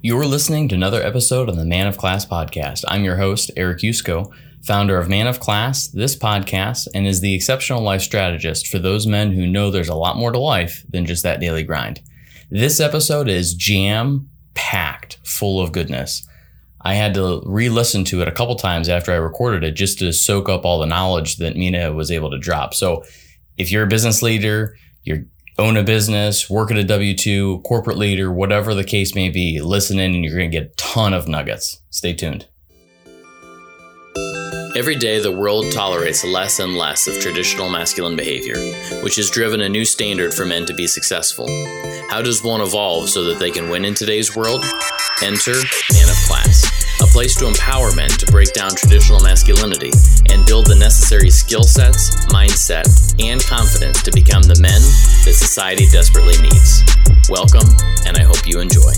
You're listening to another episode of the Man of Class podcast. I'm your host, Eric Yusko, founder of Man of Class, this podcast, and is the exceptional life strategist for those men who know there's a lot more to life than just that daily grind. This episode is jam packed full of goodness. I had to re listen to it a couple times after I recorded it just to soak up all the knowledge that Mina was able to drop. So if you're a business leader, you're own a business, work at a W 2, corporate leader, whatever the case may be, listen in and you're going to get a ton of nuggets. Stay tuned. Every day, the world tolerates less and less of traditional masculine behavior, which has driven a new standard for men to be successful. How does one evolve so that they can win in today's world? Enter Man of Class a place to empower men to break down traditional masculinity and build the necessary skill sets, mindset, and confidence to become the men that society desperately needs. Welcome, and I hope you enjoy.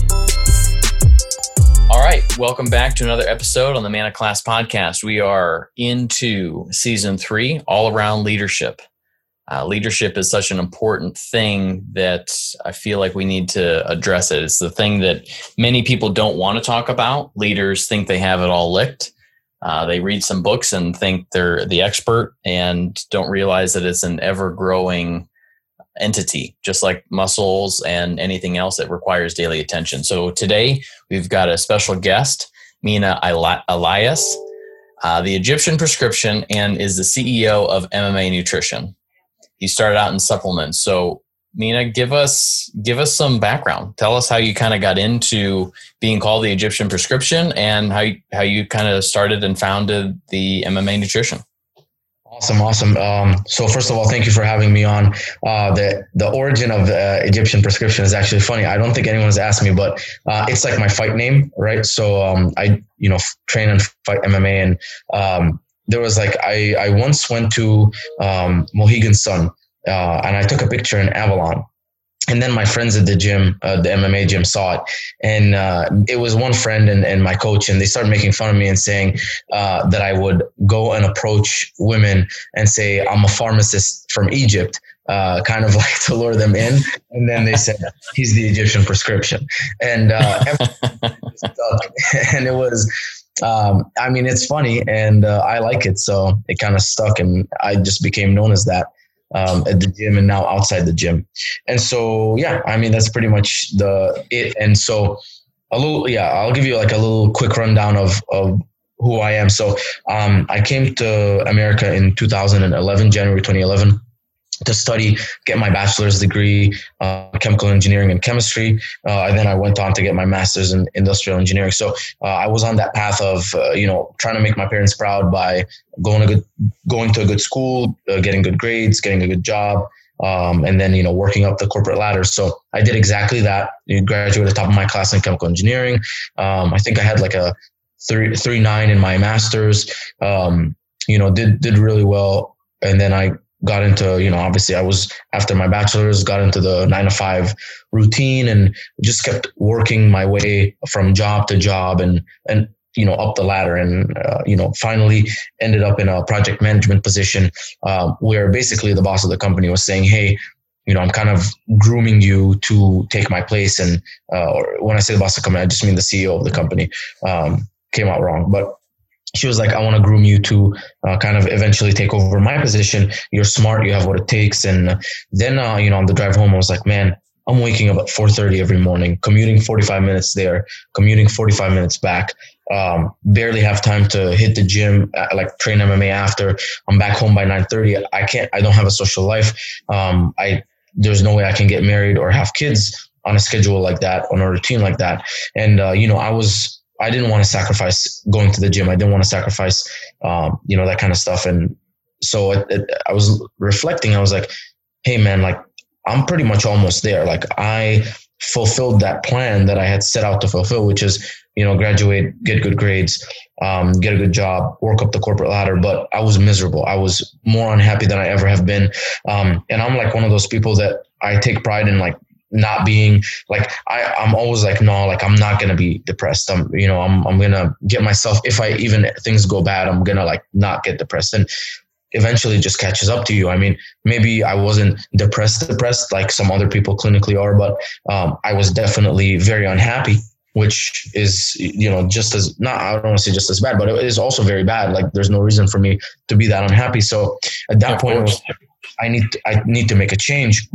All right, welcome back to another episode on the Man of Class podcast. We are into season three, all around leadership. Uh, leadership is such an important thing that I feel like we need to address it. It's the thing that many people don't want to talk about. Leaders think they have it all licked. Uh, they read some books and think they're the expert and don't realize that it's an ever growing entity, just like muscles and anything else that requires daily attention. So today we've got a special guest, Mina Elias, uh, the Egyptian prescription, and is the CEO of MMA Nutrition you started out in supplements. So Mina, give us give us some background. Tell us how you kind of got into being called the Egyptian prescription and how you, how you kind of started and founded the MMA Nutrition. Awesome, awesome. Um, so first of all, thank you for having me on. Uh, the the origin of uh, Egyptian prescription is actually funny. I don't think anyone's asked me, but uh, it's like my fight name, right? So um, I you know train and fight MMA, and um, there was like I I once went to um, Mohegan Sun uh, and I took a picture in Avalon. And then my friends at the gym, uh, the MMA gym, saw it, and uh, it was one friend and, and my coach, and they started making fun of me and saying uh, that I would go and approach women and say I'm a pharmacist from Egypt, uh, kind of like to lure them in. And then they said he's the Egyptian prescription, and uh, and it was um, I mean, it's funny and uh, I like it. So it kind of stuck and I just became known as that um, at the gym and now outside the gym. And so, yeah, I mean, that's pretty much the it. And so a little, yeah, I'll give you like a little quick rundown of, of who I am. So um, I came to America in 2011, January 2011 to study, get my bachelor's degree, uh, chemical engineering and chemistry. Uh, and then I went on to get my master's in industrial engineering. So uh, I was on that path of, uh, you know, trying to make my parents proud by going to good, going to a good school, uh, getting good grades, getting a good job. Um, and then, you know, working up the corporate ladder. So I did exactly that. You graduated top of my class in chemical engineering. Um, I think I had like a three, three, nine in my master's, um, you know, did, did really well. And then I got into you know obviously i was after my bachelor's got into the nine to five routine and just kept working my way from job to job and and you know up the ladder and uh, you know finally ended up in a project management position uh, where basically the boss of the company was saying hey you know i'm kind of grooming you to take my place and uh, when i say the boss of the company i just mean the ceo of the company um, came out wrong. But she was like, I want to groom you to uh, kind of eventually take over my position. You're smart. You have what it takes. And then, uh, you know, on the drive home, I was like, man, I'm waking up at 4:30 every morning, commuting 45 minutes there, commuting 45 minutes back. Um, barely have time to hit the gym, uh, like train MMA after. I'm back home by 9:30. I can't. I don't have a social life. Um, I there's no way I can get married or have kids on a schedule like that, on a routine like that. And uh, you know, I was I didn't want to sacrifice going to the gym. I didn't want to sacrifice, um, you know, that kind of stuff. And so it, it, I was reflecting. I was like, hey, man, like I'm pretty much almost there. Like I fulfilled that plan that I had set out to fulfill, which is, you know, graduate, get good grades, um, get a good job, work up the corporate ladder. But I was miserable. I was more unhappy than I ever have been. Um, and I'm like one of those people that I take pride in like not being like I, I'm always like, no, like I'm not gonna be depressed. I'm you know, I'm I'm gonna get myself if I even things go bad, I'm gonna like not get depressed. And eventually just catches up to you. I mean, maybe I wasn't depressed, depressed like some other people clinically are, but um, I was definitely very unhappy. which is you know just as not I don't want to say just as bad, but it is also very bad. Like there's no reason for me to be that unhappy. So at that point, was, I need to, I need to make a change.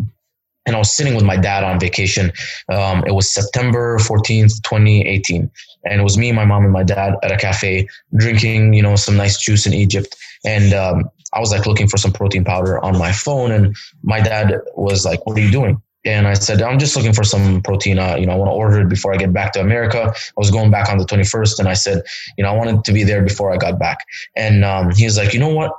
And I was sitting with my dad on vacation. Um, it was September 14th, 2018. And it was me, my mom, and my dad at a cafe drinking, you know, some nice juice in Egypt. And um, I was like looking for some protein powder on my phone. And my dad was like, What are you doing? and I said, I'm just looking for some protein. Uh, you know, I want to order it before I get back to America. I was going back on the 21st, and I said, you know, I wanted to be there before I got back. And um, he was like, you know what?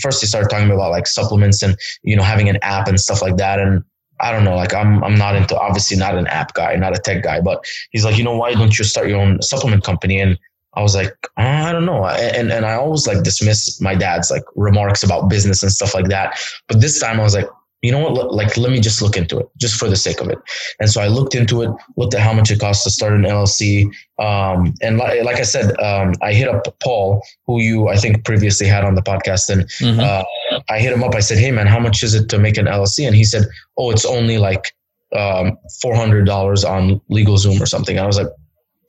First, he started talking about like supplements and you know having an app and stuff like that. And I don't know, like I'm I'm not into obviously not an app guy, not a tech guy, but he's like, you know, why don't you start your own supplement company? And I was like, I don't know. And, and I always like dismiss my dad's like remarks about business and stuff like that. But this time I was like, you know what? Like, let me just look into it just for the sake of it. And so I looked into it, looked at how much it costs to start an LLC. Um, and like, like, I said, um, I hit up Paul, who you, I think previously had on the podcast. And mm-hmm. uh, I hit him up. I said, Hey man, how much is it to make an LLC? And he said, Oh, it's only like, um, $400 on LegalZoom or something. I was like,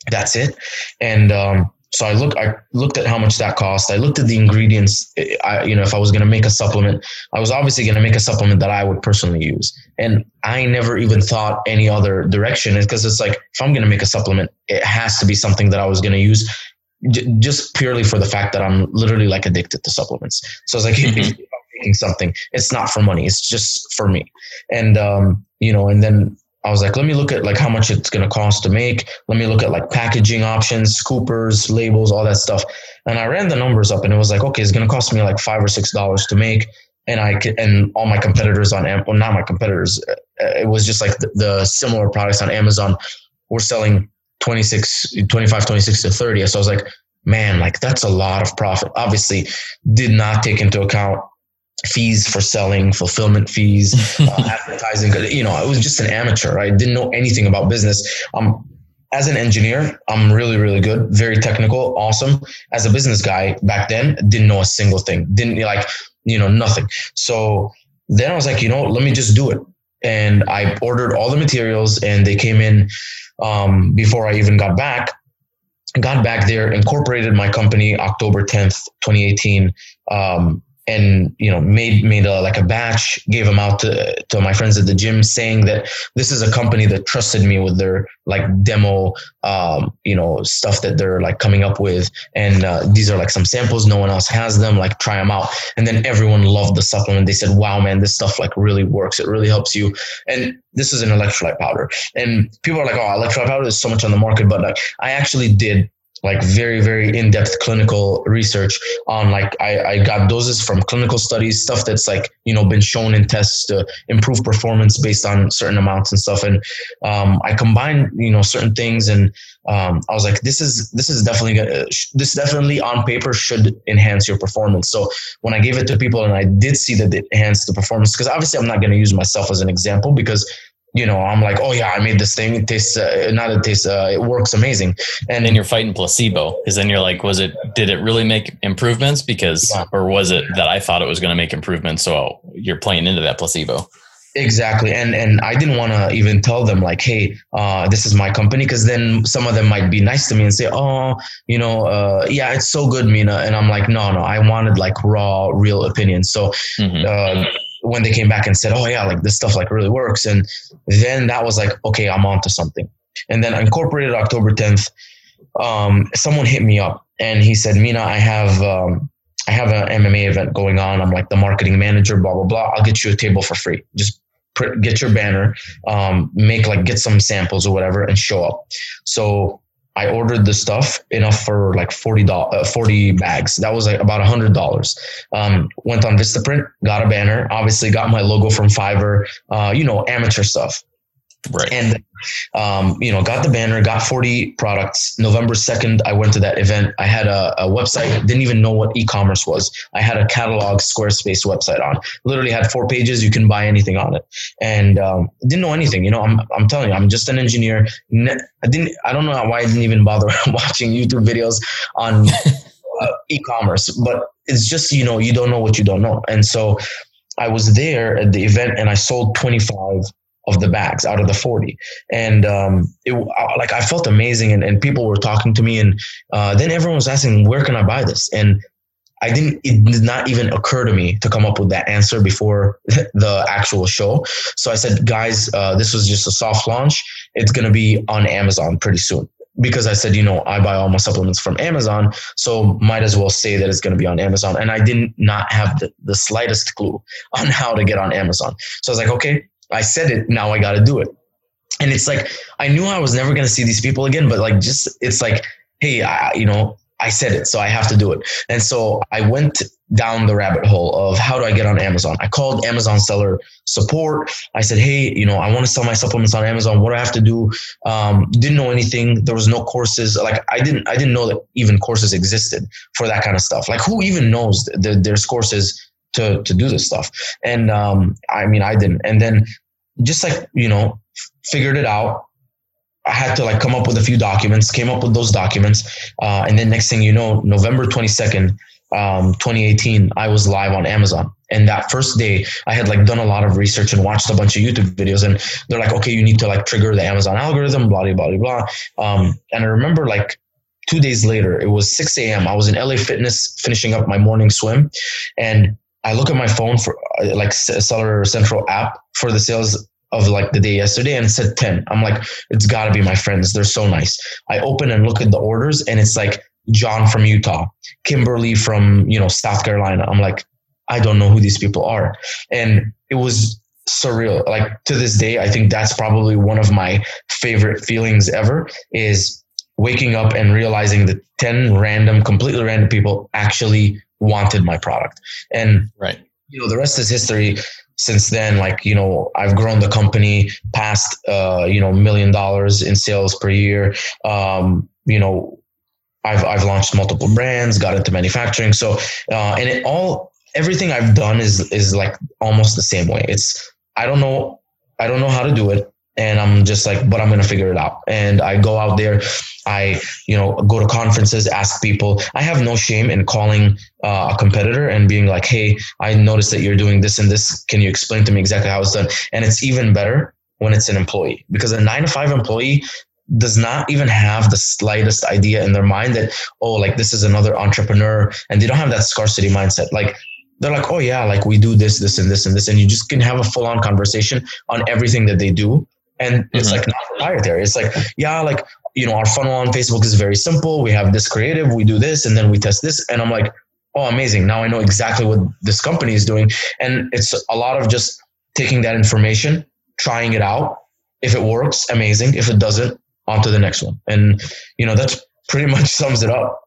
that's it. And, um, so I look, I looked at how much that cost. I looked at the ingredients. I, you know, if I was going to make a supplement, I was obviously going to make a supplement that I would personally use. And I never even thought any other direction because it's like, if I'm going to make a supplement, it has to be something that I was going to use j- just purely for the fact that I'm literally like addicted to supplements. So I was like, mm-hmm. making something, it's not for money. It's just for me. And, um, you know, and then I was like, let me look at like how much it's going to cost to make. Let me look at like packaging options, scoopers, labels, all that stuff. And I ran the numbers up and it was like, okay, it's going to cost me like five or six dollars to make. And I and all my competitors on, well, not my competitors. Uh, it was just like the, the similar products on Amazon were selling 26, 25, 26 to 30. So I was like, man, like that's a lot of profit. Obviously did not take into account fees for selling, fulfillment fees, uh, advertising. You know, I was just an amateur. I didn't know anything about business. Um, as an engineer, I'm really, really good, very technical, awesome. As a business guy back then, didn't know a single thing. Didn't like, you know, nothing. So then I was like, you know, let me just do it. And I ordered all the materials and they came in um, before I even got back got back there, incorporated my company October 10th, 2018. Um, and you know made made a, like a batch gave them out to, to my friends at the gym saying that this is a company that trusted me with their like demo um, you know stuff that they're like coming up with. And uh, these are like some samples. No one else has them. Like try them out. And then everyone loved the supplement. They said wow man this stuff like really works. It really helps you. And this is an electrolyte powder. And people are like oh electrolyte powder is so much on the market. But like i actually did like very very in-depth clinical research on like I, I got doses from clinical studies stuff that's like you know been shown in tests to improve performance based on certain amounts and stuff. And um, i combined you know certain things and um, i was like this is this is definitely gonna, this definitely on paper should enhance your performance. So when i gave it to people and i did see that it enhanced the performance because obviously i'm not going to use myself as an example because you know, I'm like, oh yeah, I made this thing. It tastes uh, not it tastes. Uh, it works amazing. And then you're fighting placebo, because then you're like, was it? Did it really make improvements? Because, yeah. or was it that I thought it was going to make improvements? So you're playing into that placebo. Exactly, and and I didn't want to even tell them like, hey, uh, this is my company, because then some of them might be nice to me and say, oh, you know, uh, yeah, it's so good, Mina, and I'm like, no, no, I wanted like raw, real opinions. So. Mm-hmm. Uh, when they came back and said, "Oh yeah, like this stuff like really works," and then that was like, okay, I'm onto something. And then incorporated October 10th. Um, someone hit me up and he said, "Mina, I have um, I have an MMA event going on. I'm like the marketing manager, blah blah blah. I'll get you a table for free. Just get your banner, um, make like get some samples or whatever, and show up." So I ordered the stuff enough for like 40, uh, 40 bags. That was like about a hundred dollars. Um, went on Vistaprint, got a banner, obviously got my logo from Fiverr, uh, you know, amateur stuff. Right. And, um, you know, got the banner, got 40 products. November 2nd, I went to that event. I had a, a website, didn't even know what e-commerce was. I had a catalog Squarespace website on. Literally had four pages. You can buy anything on it. And um, didn't know anything. You know, I'm, I'm telling you, I'm just an engineer. I didn't, I don't know why I didn't even bother watching YouTube videos on uh, e-commerce, but it's just, you know, you don't know what you don't know. And so I was there at the event and I sold 25 of the bags out of the 40 and um, it like i felt amazing and, and people were talking to me and uh, then everyone was asking where can i buy this and I didn't, it did not even occur to me to come up with that answer before the actual show. So I said, guys, uh, this was just a soft launch. It's going to be on Amazon pretty soon. Because I said, you know, I buy all my supplements from Amazon, so might as well say that it's going to be on Amazon. And I didn't not have the, the slightest clue on how to get on Amazon. So I was like, okay, I said it, now I got to do it. And it's like, I knew I was never going to see these people again, but like, just, it's like, hey, I, you know, I said it, so I have to do it. And so I went down the rabbit hole of how do I get on Amazon? I called Amazon seller support. I said, hey, you know, I want to sell my supplements on Amazon. What do I have to do? Um, didn't know anything. There was no courses. Like I didn't, I didn't know that even courses existed for that kind of stuff. Like who even knows that there's courses to to do this stuff? And um, I mean, I didn't. And then just like you know, figured it out I had to like come up with a few documents, came up with those documents. Uh, and then next thing you know, November 22nd, um, 2018, I was live on Amazon. And that first day, I had like done a lot of research and watched a bunch of YouTube videos. And they're like, okay, you need to like trigger the Amazon algorithm, blah, blah, blah, blah. Um, and I remember like two days later, it was 6 a.m. I was in LA Fitness finishing up my morning swim. And I look at my phone for uh, like Seller Central app for the sales of like the day yesterday and said 10. I'm like, it's gotta be my friends. They're so nice. I open and look at the orders and it's like John from Utah, Kimberly from, you know, South Carolina. I'm like, I don't know who these people are. And it was surreal. Like to this day, I think that's probably one of my favorite feelings ever is waking up and realizing that 10 random, completely random people actually wanted my product. And right. You know, the rest is history. Since then like you know i've grown the company past uh you know million dollars in sales per year. Um you know i've i've launched multiple brands got into manufacturing. So uh and it all everything i've done is is like almost the same way. It's i don't know i don't know how to do it and I'm just like, but I'm gonna figure it out. And I go out there, I you know go to conferences, ask people. I have no shame in calling uh, a competitor and being like, hey, I noticed that you're doing this and this. Can you explain to me exactly how it's done? And it's even better when it's an employee because a nine to five employee does not even have the slightest idea in their mind that oh like this is another entrepreneur and they don't have that scarcity mindset like they're like oh yeah like we do this this and this and this and you just can have a full on conversation on everything that they do and it's mm-hmm. like not proprietary. It's like, yeah, like, you know, our funnel on Facebook is very simple. We have this creative, we do this, and then we test this. And I'm like, oh, amazing. Now I know exactly what this company is doing. And it's a lot of just taking that information, trying it out. If it works, amazing. If it doesn't, on to the next one. And, you know, that's pretty much sums it up.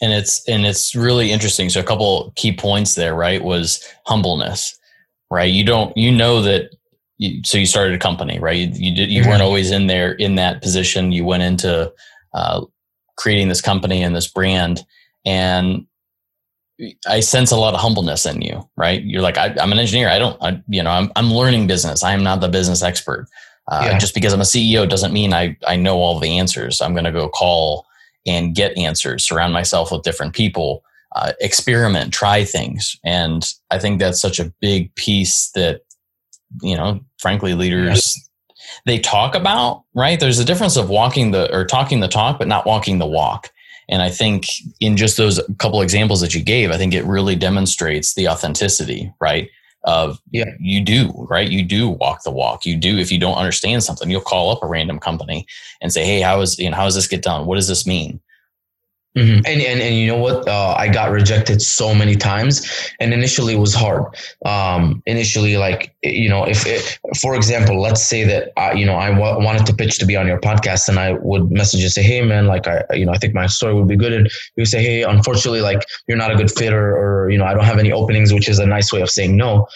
And it's and it's really interesting. So a couple key points there, right? Was humbleness, right? You don't you know that you, so you started a company, right? You, you did, you mm-hmm. weren't always in there in that position. You went into uh, creating this company and this brand, and I sense a lot of humbleness in you, right? You're like, I, am an engineer. I don't, I, you know, I'm, I'm learning business. I am not the business expert. Uh, yeah. Just because I'm a CEO doesn't mean I, I know all the answers. I'm going to go call and get answers, surround myself with different people, uh, experiment, try things. And I think that's such a big piece that you know, frankly, leaders they talk about, right? There's a difference of walking the or talking the talk, but not walking the walk. And I think in just those couple examples that you gave, I think it really demonstrates the authenticity, right? Of yeah. you do, right? You do walk the walk. You do, if you don't understand something, you'll call up a random company and say, Hey, how is, you know, how does this get done? What does this mean? Mm-hmm. And, and and you know what? Uh, I got rejected so many times, and initially it was hard. Um, initially, like you know, if it, for example, let's say that I, you know I w- wanted to pitch to be on your podcast, and I would message and say, "Hey, man, like I you know I think my story would be good," and you say, "Hey, unfortunately, like you're not a good fit, or, or you know I don't have any openings," which is a nice way of saying no.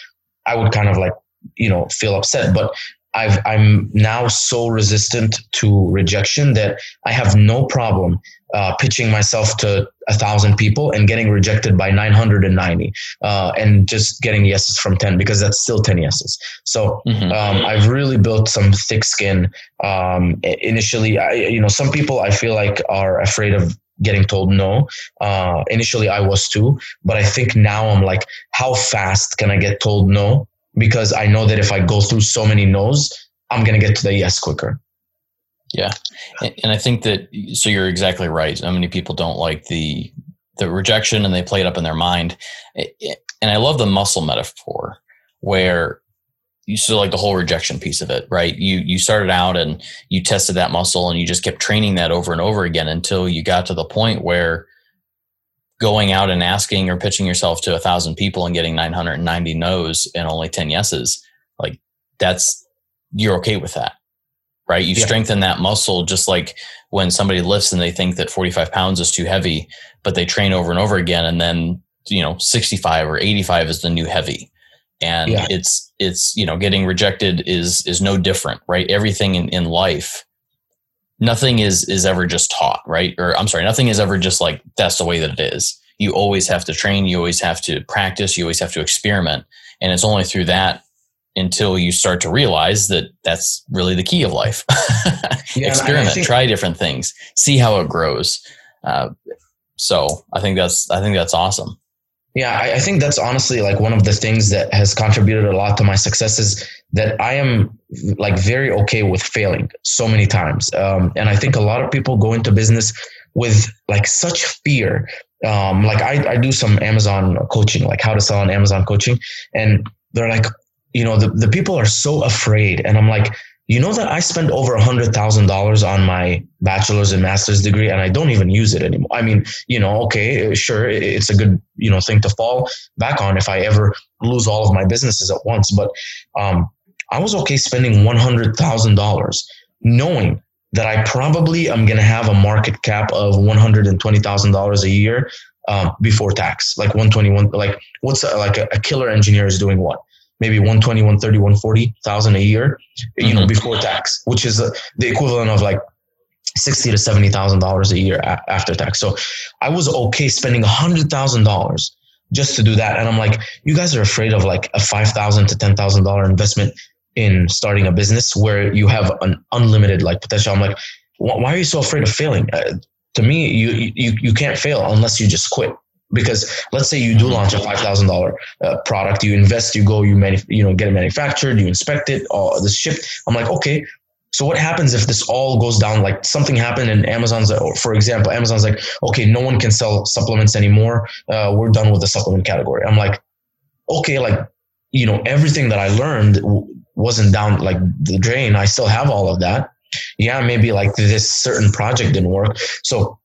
I would kind of like you know feel upset, but I've, I'm now so resistant to rejection that I have no problem uh, pitching myself to a thousand people and getting rejected by 990 uh, and just getting yeses from 10 because that's still 10 yeses. So mm-hmm. um, I've really built some thick skin. Um, initially, I, you know, some people I feel like are afraid of getting told no. Uh, initially, I was too, but I think now I'm like, how fast can I get told no because I know that if I go through so many no's, I'm going to get to the yes quicker. Yeah. And I think that, so you're exactly right. How many people don't like the, the rejection and they play it up in their mind. And I love the muscle metaphor where you still like the whole rejection piece of it, right? You, you started out and you tested that muscle and you just kept training that over and over again until you got to the point where going out and asking or pitching yourself to a thousand people and getting 990 no's and only 10 yeses, like that's, you're okay with that right? You yeah. strengthen that muscle just like when somebody lifts and they think that 45 pounds is too heavy, but they train over and over again. And then, you know, 65 or 85 is the new heavy. And yeah. it's, it's, you know, getting rejected is, is no different, right? Everything in, in life, nothing is, is ever just taught, right? Or I'm sorry, nothing is ever just like, that's the way that it is. You always have to train. You always have to practice. You always have to experiment. And it's only through that until you start to realize that that's really the key of life. yeah, Experiment, think, try different things, see how it grows. Uh, so I think that's I think that's awesome. Yeah, I, I, think that's honestly like one of the things that has contributed a lot to my success is that I am like very okay with failing so many times. Um, and I think a lot of people go into business with like such fear. Um, like I, I do some Amazon coaching, like how to sell on Amazon coaching, and they're like, you know, the, the people are so afraid. And I'm like, you know that I spent over a hundred thousand dollars on my bachelor's and master's degree and I don't even use it anymore. I mean, you know, okay, sure, it's a good, you know, thing to fall back on if I ever lose all of my businesses at once. But um, I was okay spending one hundred thousand dollars, knowing that I probably am going to have a market cap of one hundred and twenty thousand dollars a year um, before tax, like one twenty one. Like what's a, like a killer engineer is doing what maybe 120, 130, 140,000 a year, you mm-hmm. know, before tax, which is uh, the equivalent of like sixty to seventy thousand dollars a year after tax. So I was okay spending a hundred thousand dollars just to do that. And I'm like, you guys are afraid of like a five thousand to ten thousand dollar investment in starting a business where you have an unlimited like potential. I'm like, why are you so afraid of failing? Uh, to me, you you you can't fail unless you just quit because let's say you do launch a five thousand uh, dollar product, you invest, you go, you manuf- you know get it manufactured, you inspect it, all this shipped. I'm like, okay, so what happens if this all goes down? Like something happened and Amazon's, for example, Amazon's like, okay, no one can sell supplements anymore. Uh, we're done with the supplement category. I'm like, okay, like you know everything that I learned wasn't down like the drain. I still have all of that. Yeah, maybe like this certain project didn't work. So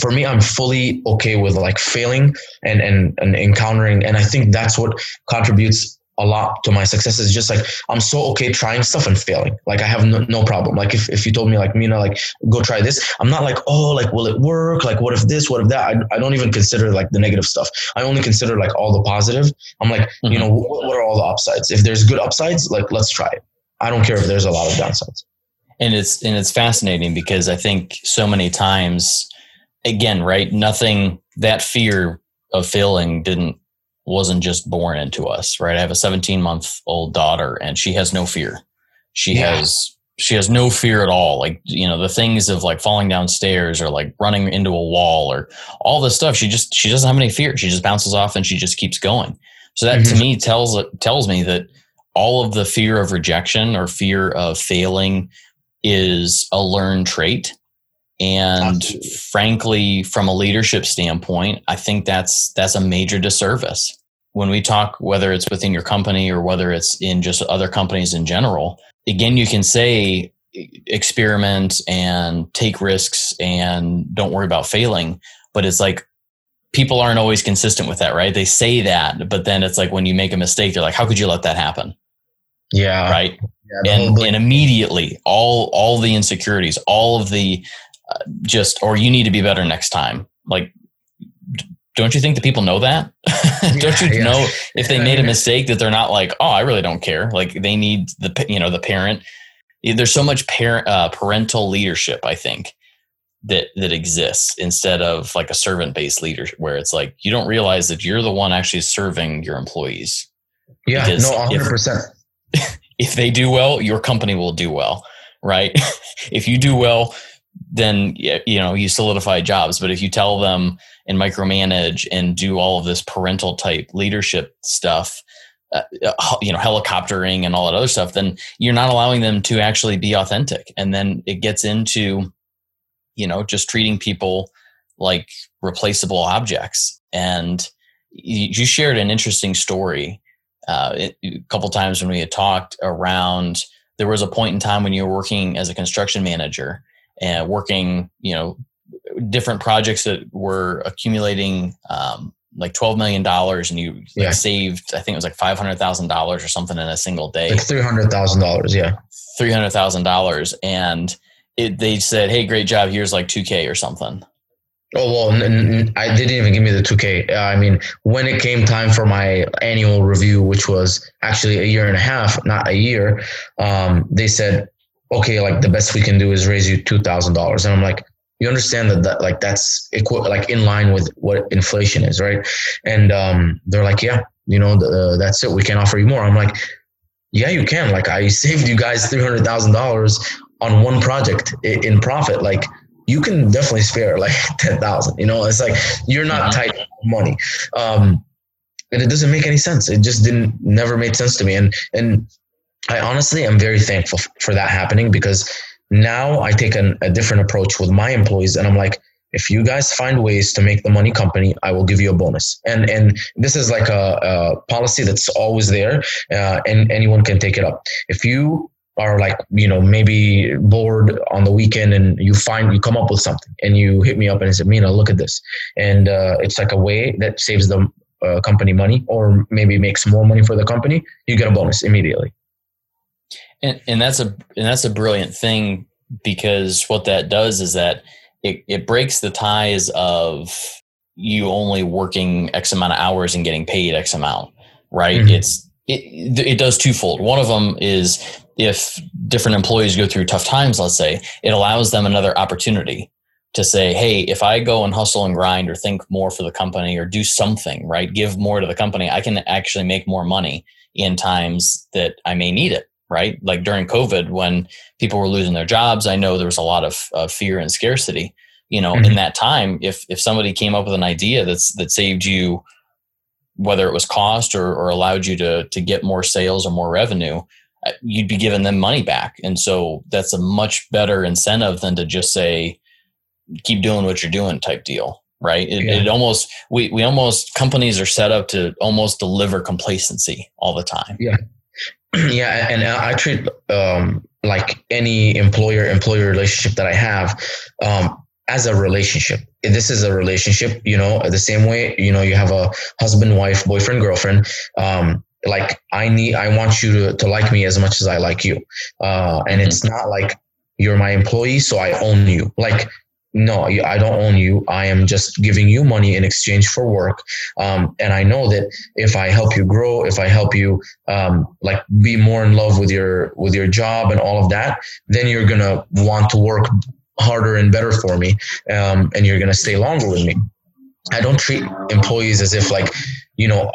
for me, I'm fully okay with like failing and, and, and encountering. And I think that's what contributes a lot to my success is just like I'm so okay trying stuff and failing. Like I have no, no problem. Like if, if you told me like Mina like go try this, I'm not like oh like will it work? Like what if this? What if that? I, I don't even consider like the negative stuff. I only consider like all the positive. I'm like mm-hmm. you know what, what are all the upsides? If there's good upsides, like let's try it. I don't care if there's a lot of downsides. And it's and it's fascinating because I think so many times again, right? Nothing that fear of failing didn't wasn't just born into us, right? I have a 17 month old daughter and she has no fear. She yeah. has she has no fear at all. Like, you know, the things of like falling downstairs or like running into a wall or all this stuff. She just she doesn't have any fear. She just bounces off and she just keeps going. So that mm-hmm. to me tells tells me that all of the fear of rejection or fear of failing is a learned trait and Absolutely. frankly, from a leadership standpoint, I think that's that's a major disservice. When we talk, whether it's within your company or whether it's in just other companies in general, again, you can say experiment and take risks and don't worry about failing. But it's like people aren't always consistent with that, right? They say that, but then it's like when you make a mistake, they're like, how could you let that happen? Yeah. Right. Yeah, and, and immediately all all the insecurities, all of the just or you need to be better next time. Like don't you think that people know that? Don't you yeah. know if they made a mistake that they're not like oh i really don't care. Like they need the you know the parent. There's so much parent uh, parental leadership i think that that exists instead of like a servant based leadership where it's like you don't realize that you're the one actually serving your employees. Yeah because no 100% if, if they do well your company will do well right? If you do well then you know you solidify jobs. But if you tell them and micromanage and do all of this parental type leadership stuff uh, uh you know helicoptering and all that other stuff then you're not allowing them to actually be authentic. And then it gets into you know just treating people like replaceable objects. And you shared an interesting story uh, it, a couple times when we had talked around there was a point in time when you were working as a construction manager and working you know different projects that were accumulating um, like twelve million dollars, and you like yeah. saved I think it was like five hundred thousand dollars or something in a single day. Like three hundred thousand dollars, yeah. Three hundred thousand dollars, and it, they said, "Hey, great job. Here's like two K or something." Oh well, n- n- I didn't even give me the 2K. Uh, I mean, when it came time for my annual review, which was actually a year and a half, not a year, um, they said, "Okay, like the best we can do is raise you two thousand dollars." And I'm like, "You understand that, that like that's equi- like in line with what inflation is, right?" And um, they're like, "Yeah, you know, the, that's it. We can offer you more." I'm like, "Yeah, you can. Like, I saved you guys three hundred thousand dollars on one project in profit. Like." you can definitely spare like 10,000, you know, it's like, you're not mm-hmm. tight money. Um, and it doesn't make any sense. It just didn't, never made sense to me. And, and I honestly am very thankful for that happening because now I take an, a different approach with my employees and I'm like, if you guys find ways to make the money company, I will give you a bonus. And and this is like a, a policy that's always there, uh, and anyone can take it up. If you are like you know maybe bored on the weekend and you find you come up with something and you hit me up and say mina look at this and uh, it's like a way that saves the uh, company money or maybe makes more money for the company you get a bonus immediately and, and that's a and that's a brilliant thing because what that does is that it, it breaks the ties of you only working x amount of hours and getting paid x amount right? Mm-hmm. it's it, it does twofold. One of them is if different employees go through tough times, let's say, it allows them another opportunity to say, hey, if I go and hustle and grind or think more for the company or do something, right, give more to the company, I can actually make more money in times that I may need it, right? Like during COVID, when people were losing their jobs, I know there was a lot of fear and scarcity. You know, mm-hmm. in that time, if if somebody came up with an idea that's that saved you, whether it was cost or, or allowed you to to get more sales or more revenue, uh, you'd be giving them money back. And so that's a much better incentive than to just say, keep doing what you're doing type deal. Right. It, yeah. it almost, we, we almost, companies are set up to almost deliver complacency all the time. Yeah. Yeah. And I treat, um, like any employer employer relationship that I have, um, as a relationship. This is a relationship, you know, the same way, you know, you have a husband, wife, boyfriend, girlfriend. Um, like I need, I want you to, to like me as much as I like you. Uh, and it's mm-hmm. not like you're my employee, so I own you. Like, no, I don't own you. I am just giving you money in exchange for work. Um, and I know that if I help you grow, if I help you, um, like be more in love with your, with your job and all of that, then you're to want to work harder and better for me. Um, and you're to stay longer with me. I don't treat employees as if like you know,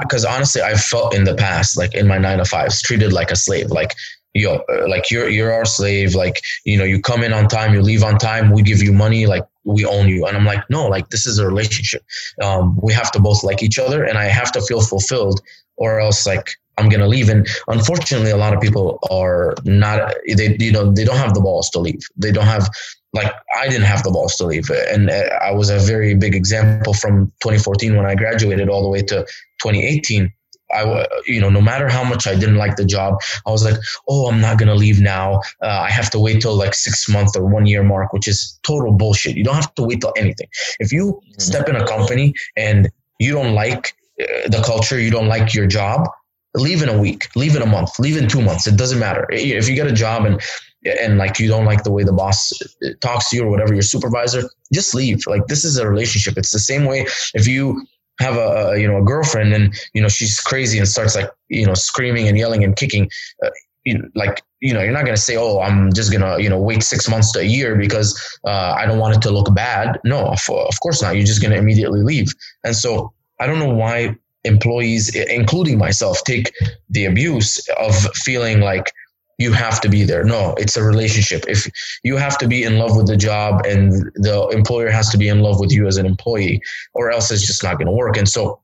because honestly, I've felt in the past, like in my nine to fives, treated like a slave. Like, yo, like you're you're our slave. Like, you know, you come in on time, you leave on time. We give you money, like we own you. And I'm like, no, like this is a relationship. Um, we have to both like each other, and I have to feel fulfilled, or else like I'm gonna leave. And unfortunately, a lot of people are not. They you know they don't have the balls to leave. They don't have like I didn't have the balls to leave, and uh, I was a very big example from 2014 when I graduated all the way to 2018. I, you know, no matter how much I didn't like the job, I was like, oh, I'm not gonna leave now. Uh, I have to wait till like six month or one year mark, which is total bullshit. You don't have to wait till anything. If you mm-hmm. step in a company and you don't like uh, the culture, you don't like your job, leave in a week, leave in a month, leave in two months. It doesn't matter. If you get a job and and like you don't like the way the boss talks to you or whatever your supervisor just leave like this is a relationship it's the same way if you have a, a you know a girlfriend and you know she's crazy and starts like you know screaming and yelling and kicking uh, you like you know you're not going to say oh i'm just going to you know wait six months to a year because uh, i don't want it to look bad. No of, of course not. You're just going to immediately leave. And so i don't know why employees including myself take the abuse of feeling like you have to be there. No, it's a relationship. If you have to be in love with the job and the employer has to be in love with you as an employee, or else it's just not going to work. And so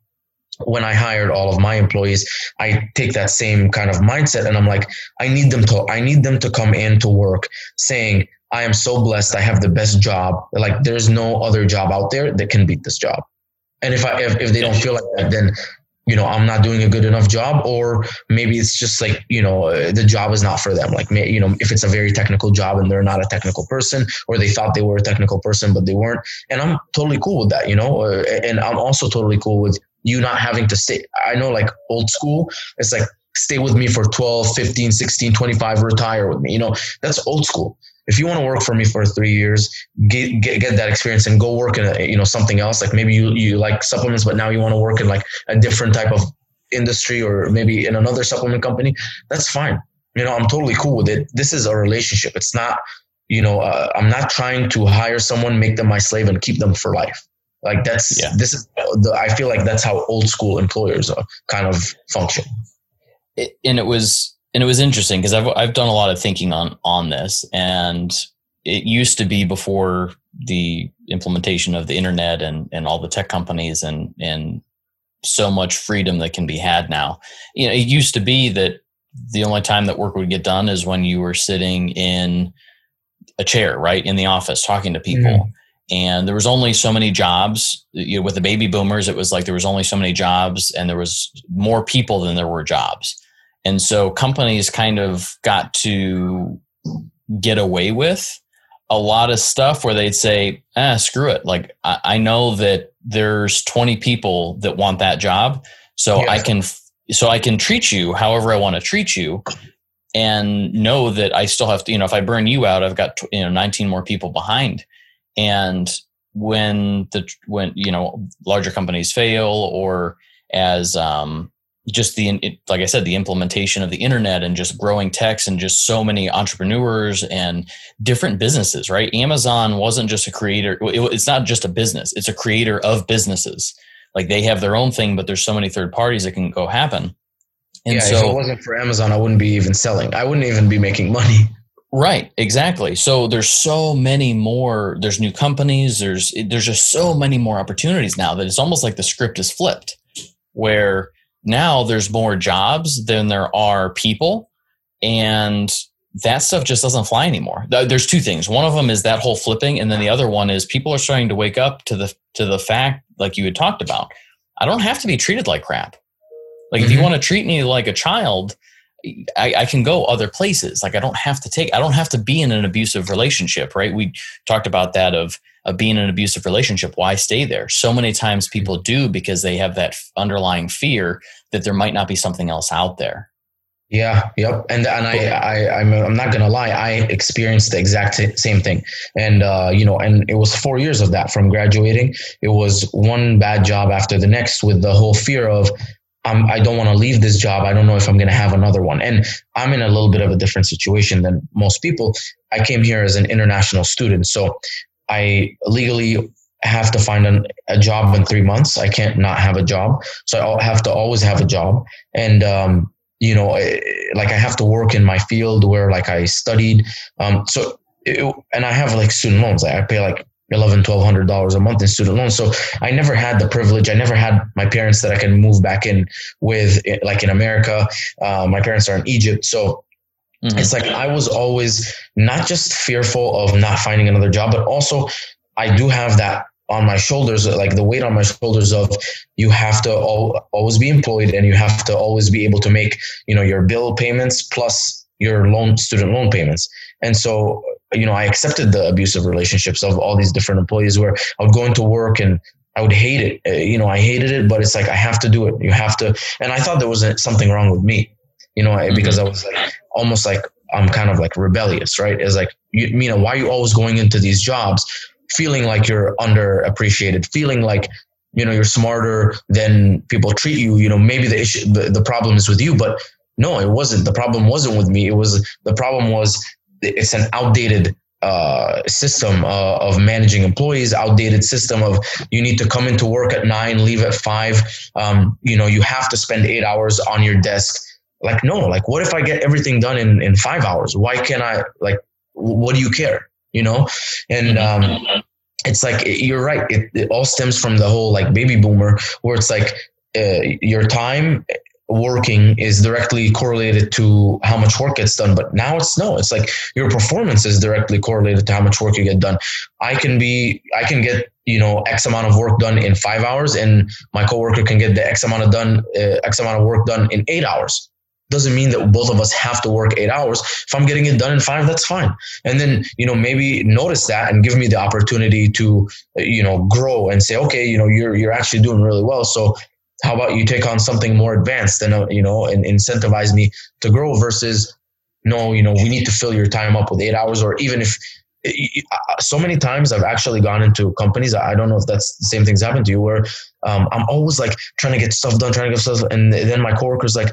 when I hired all of my employees, I take that same kind of mindset and I'm like, I need them to, I need them to come in to work saying, I am so blessed. I have the best job. Like there's no other job out there that can beat this job. And if I, if, if they don't feel like that, then, you know, I'm not doing a good enough job, or maybe it's just like, you know, the job is not for them. Like, you know, if it's a very technical job and they're not a technical person, or they thought they were a technical person, but they weren't. And I'm totally cool with that, you know, uh, and I'm also totally cool with you not having to stay. I know like old school, it's like stay with me for 12, 15, 16, 25, retire with me. You know, that's old school. If you want to work for me for three years, get, get, get that experience and go work in a, you know, something else. Like maybe you, you like supplements, but now you want to work in like a different type of industry or maybe in another supplement company. That's fine. You know, I'm totally cool with it. This is a relationship. It's not, you know, uh, I'm not trying to hire someone, make them my slave and keep them for life. Like that's yeah. this is the, I feel like that's how old school employers are kind of function. It, and it was and it was interesting because I've I've done a lot of thinking on on this, and it used to be before the implementation of the internet and and all the tech companies and and so much freedom that can be had now. You know, it used to be that the only time that work would get done is when you were sitting in a chair, right, in the office talking to people. Mm-hmm and there was only so many jobs you know, with the baby boomers it was like there was only so many jobs and there was more people than there were jobs and so companies kind of got to get away with a lot of stuff where they'd say ah screw it like i, I know that there's 20 people that want that job so yeah. i can so i can treat you however i want to treat you and know that i still have to you know if i burn you out i've got you know 19 more people behind and when the when you know larger companies fail or as um, just the like I said, the implementation of the internet and just growing techs and just so many entrepreneurs and different businesses. Right? Amazon wasn't just a creator; it's not just a business; it's a creator of businesses. Like they have their own thing, but there's so many third parties that can go happen. And yeah, so, if it wasn't for Amazon, I wouldn't be even selling. I wouldn't even be making money. Right, exactly. So there's so many more. There's new companies. There's there's just so many more opportunities now that it's almost like the script is flipped, where now there's more jobs than there are people, and that stuff just doesn't fly anymore. There's two things. One of them is that whole flipping, and then the other one is people are starting to wake up to the to the fact, like you had talked about. I don't have to be treated like crap. Like mm-hmm. if you mm-hmm. want to treat me like a child, I, I, can go other places. Like I don't have to take, I don't have to be in an abusive relationship, right? We talked about that of, of being in an abusive relationship. Why stay there? So many times people do because they have that underlying fear that there might not be something else out there. Yeah, yep. And and I, I I'm I'm not gonna lie, I experienced the exact same thing. And uh, you know, and it was four years of that from graduating. It was one bad job after the next with the whole fear of I'm, I don't want to leave this job. I don't know if I'm going to have another one. And I'm in a little bit of a different situation than most people. I came here as an international student. So I legally have to find an, a job in three months. I can't not have a job. So I have to always have a job. And, um, you know, eh, like I have to work in my field where like I studied. Um, so, it, and I have like student loans. I pay like eleven, twelve hundred dollars a month in student loans. So I never had the privilege. I never had my parents that I can move back in with, like in America. Uh, my parents are in Egypt, so mm-hmm. it's like I was always not just fearful of not finding another job, but also I do have that on my shoulders, like the weight on my shoulders of you have to always be employed and you have to always be able to make you know your bill payments plus your loan student loan payments. And so you know, I accepted the abusive relationships of all these different employees where I would go into work and I would hate it. Uh, you know, I hated it, but it's like I have to do it. You have to. And I thought there was something wrong with me, you know, mm-hmm. because I was like almost like I'm kind of like rebellious, right? It's like you, know, why are you always going into these jobs feeling like you're underappreciated, feeling like you know you're smarter than people treat you. You know, maybe the issue, the, the problem is with you, but no, it wasn't. The problem wasn't with me. It was the problem was it's an outdated uh, system uh, of managing employees, outdated system of you need to come into work at nine, leave at five. Um, you know, you have to spend eight hours on your desk. Like, no, like, what if I get everything done in, in five hours? Why can't I, like, what do you care? You know? And, um, it's like, you're right. It, it all stems from the whole like baby boomer where it's like, uh, your time working is directly correlated to how much work gets done but now it's no it's like your performance is directly correlated to how much work you get done i can be i can get you know x amount of work done in five hours and my coworker can get the x amount of done uh, x amount of work done in eight hours doesn't mean that both of us have to work eight hours if i'm getting it done in five that's fine and then you know maybe notice that and give me the opportunity to you know grow and say okay you know you're you're actually doing really well so how about you take on something more advanced and uh, you know and incentivize me to grow versus no you know we need to fill your time up with eight hours or even if uh, so many times I've actually gone into companies. I don't know if that's the same things happened to you, where um, I'm always like trying to get stuff done, trying to get stuff, and then my coworker's like,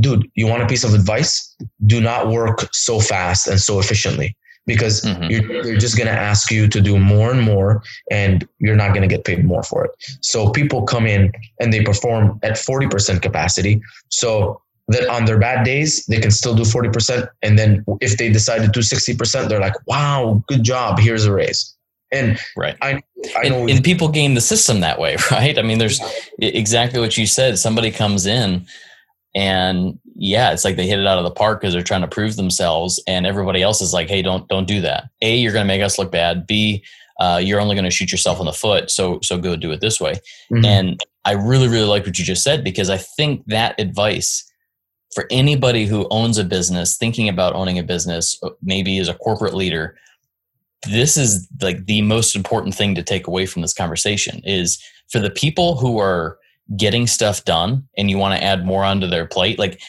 "Dude, you want a piece of advice? Do not work so fast and so efficiently because mm-hmm. you're, they're just going to ask you to do more and more and you're not going to get paid more for it. So people come in and they perform at 40% capacity. So that on their bad days, they can still do 40%. And then if they decide to do 60%, they're like, wow, good job. Here's a raise. And right. I, I know and, and people game the system that way, right? I mean, there's exactly what you said. Somebody comes in and yeah, it's like they hit it out of the park because they're trying to prove themselves, and everybody else is like, "Hey, don't don't do that. A, you're going to make us look bad. B, uh, you're only going to shoot yourself in the foot. So so go do it this way." Mm-hmm. And I really really like what you just said because I think that advice for anybody who owns a business, thinking about owning a business, uh, maybe as a corporate leader, this is like the most important thing to take away from this conversation is for the people who are getting stuff done and you want to add more onto their plate like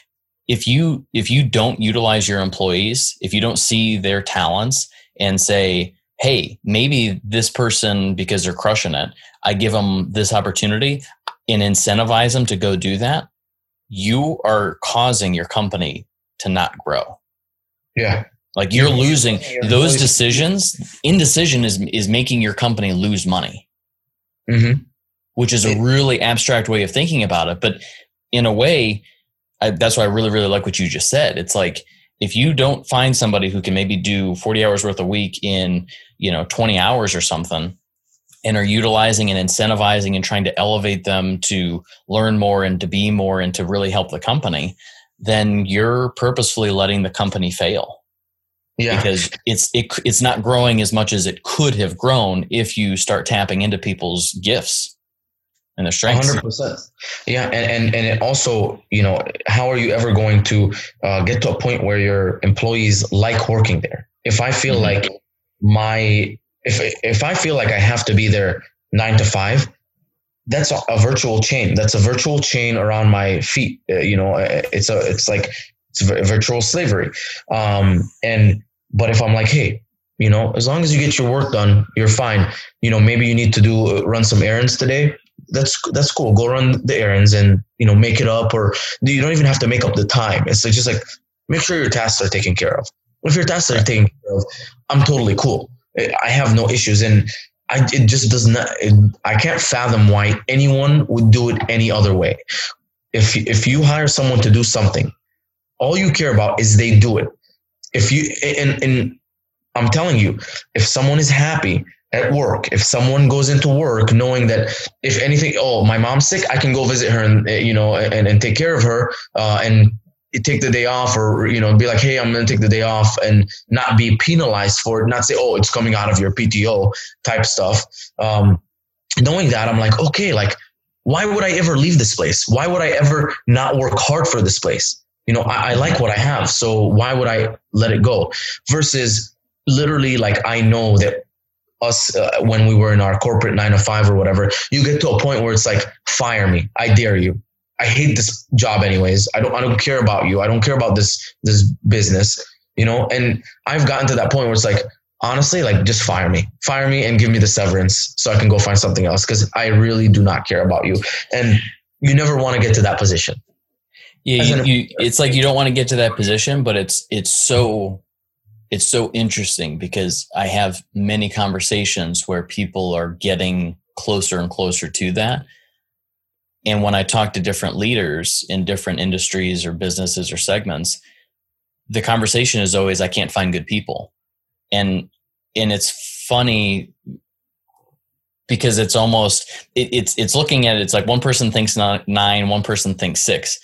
if you if you don't utilize your employees if you don't see their talents and say hey maybe this person because they're crushing it i give them this opportunity and incentivize them to go do that you are causing your company to not grow. Yeah. Like you're losing those decisions indecision is is making your company lose money. Mm-hmm which is a really abstract way of thinking about it. But in a way, I, that's why I really, really like what you just said. It's like if you don't find somebody who can maybe do 40 hours worth a week in, you know, 20 hours or something, and are utilizing and incentivizing and trying to elevate them to learn more and to be more and to really help the company, then you're purposefully letting the company fail. Yeah. Because it's it, it's not growing as much as it could have grown if you start tapping into people's gifts and their strengths. 100%. Yeah. And, and, and it also, you know, how are you ever going to uh, get to a point where your employees like working there? If I feel mm-hmm. like my, if, if I feel like I have to be there nine to five, that's a, a virtual chain. That's a virtual chain around my feet. Uh, you know, uh, it's a, it's like, it's virtual slavery. Um, and, but if I'm like, hey, you know, as long as you get your work done, you're fine. You know, maybe you need to do uh, run some errands today that's that's cool. Go run the errands and you know make it up, or you don't even have to make up the time. It's just like make sure your tasks are taken care of. If your tasks are taken care of, I'm totally cool. I have no issues, and I it just does not. It, I can't fathom why anyone would do it any other way. If if you hire someone to do something, all you care about is they do it. If you and and I'm telling you, if someone is happy at work. If someone goes into work knowing that if anything oh my mom's sick i can go visit her and you know and, and take care of her uh, and take the day off or you know be like hey i'm to take the day off and not be penalized for it not say oh it's coming out of your pto type stuff. Um, knowing that i'm like okay like why would i ever leave this place? Why would i ever not work hard for this place? You know I, I like what i have so why would i let it go? Versus literally like i know that us uh, when we were in our corporate nine to five or whatever, you get to a point where it's like, fire me. I dare you. I hate this job anyways. I don't, I don't care about you. I don't care about this, this business, you know? And I've gotten to that point where it's like, honestly, like just fire me, fire me and give me the severance so I can go find something else. Cause I really do not care about you. And you never want to get to that position. Yeah. You, you, it's like, you don't want to get to that position, but it's, it's so it's so interesting because I have many conversations where people are getting closer and closer to that. And when I talk to different leaders in different industries or businesses or segments, the conversation is always I can't find good people. And and it's funny because it's almost it, it's it's looking at it, it's like one person thinks nine, one person thinks six.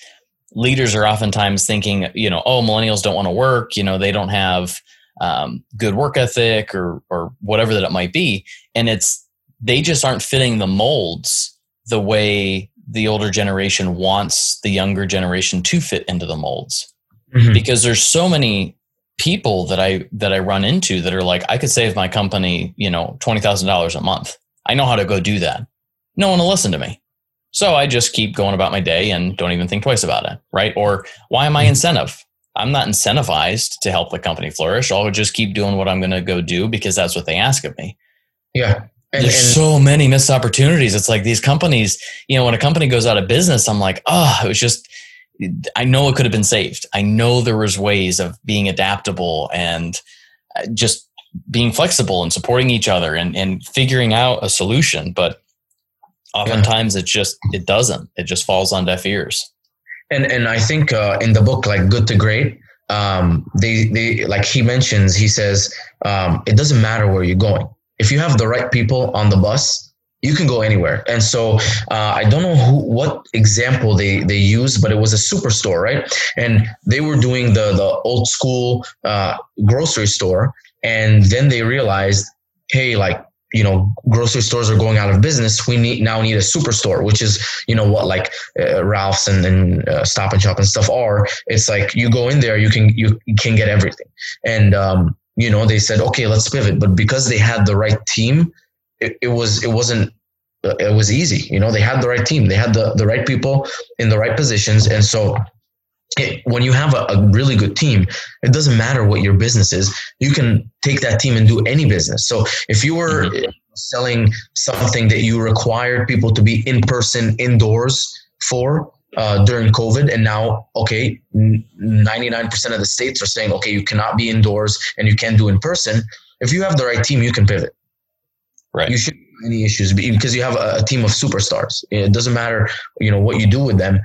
Leaders are oftentimes thinking, you know, oh, millennials don't want to work, you know, they don't have um, good work ethic or or whatever that it might be, and it's they just aren't fitting the molds the way the older generation wants the younger generation to fit into the molds mm-hmm. because there's so many people that I that I run into that are like I could save my company, you know, $20,000 a month. I know how to go do that. No one will listen to me. So I just keep going about my day and don't even think twice about it, right? Or why am I mm-hmm. incentive? I'm not incentivized to help the company flourish. I'll just keep doing what I'm going to go do because that's what they ask of me. Yeah. And, There's and, so many missed opportunities. It's like these companies, you know, when a company goes out of business, I'm like, oh, it was just, I know it could have been saved. I know there was ways of being adaptable and uh, just being flexible and supporting each other and, and figuring out a solution. But oftentimes yeah. it just, it doesn't, it just falls on deaf ears. And, and I think uh, in the book, like good to great, um, they, they, like he mentions, he says, um, it doesn't matter where you're going if you have the right people on the bus, you can go anywhere. And so uh, I don't know who, what example they they used, but it was a superstore, right? And they were doing the the old school uh, grocery store, and then they realized, hey, like you know grocery stores are going out of business we need now need a superstore which is you know what like uh, ralph's and, and uh, stop and shop and stuff are. It's like you go in there you can you, can get everything. And um, you know they said okay let's pivot. But because they had the right team it, it was it wasn't it was easy. You know they had the right team they had the, the right people in the right positions. And so it, when you have a, a, really good team it doesn't matter what your business is you can take that team and do any business so if you were mm-hmm. selling something that you required people to be in person indoors for uh, during COVID, and now okay, ninety nine percent of the states are saying okay, you cannot be indoors and you can't do in person. If you have the right team, you can pivot. Right. You should have any issues because you have a, a team of superstars. It doesn't matter, you know, what you do with them.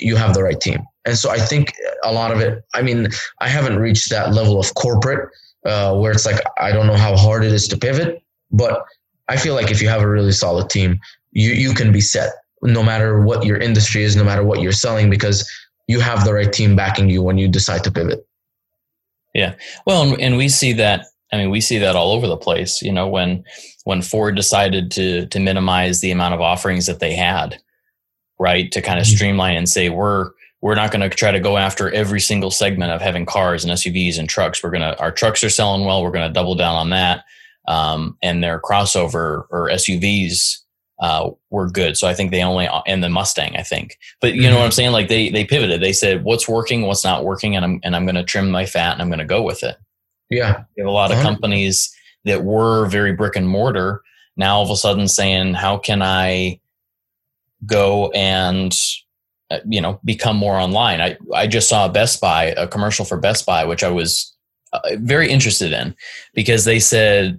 You have the right team, and so I think a lot of it. I mean, I haven't reached that level of corporate uh, where it's like I don't know how hard it is to pivot, but I feel like if you have a really solid team, you you can be set no matter what your industry is, no matter what you're selling, because you have the right team backing you when you decide to pivot. Yeah. Well, and we see that. I mean, we see that all over the place. You know, when when Ford decided to to minimize the amount of offerings that they had, right, to kind of mm-hmm. streamline and say we're we're not going to try to go after every single segment of having cars and SUVs and trucks. We're gonna our trucks are selling well. We're going to double down on that. Um, and their crossover or SUVs uh, were good. So I think they only and the Mustang, I think. But you know what I'm mm-hmm. saying? Like they they pivoted. They said what's working, what's not working, and I'm and I'm going to trim my fat and I'm going to go with it. Yeah, a lot of companies that were very brick and mortar now all of a sudden saying how can I go and uh, you know become more online. I I just saw Best Buy a commercial for Best Buy which I was uh, very interested in because they said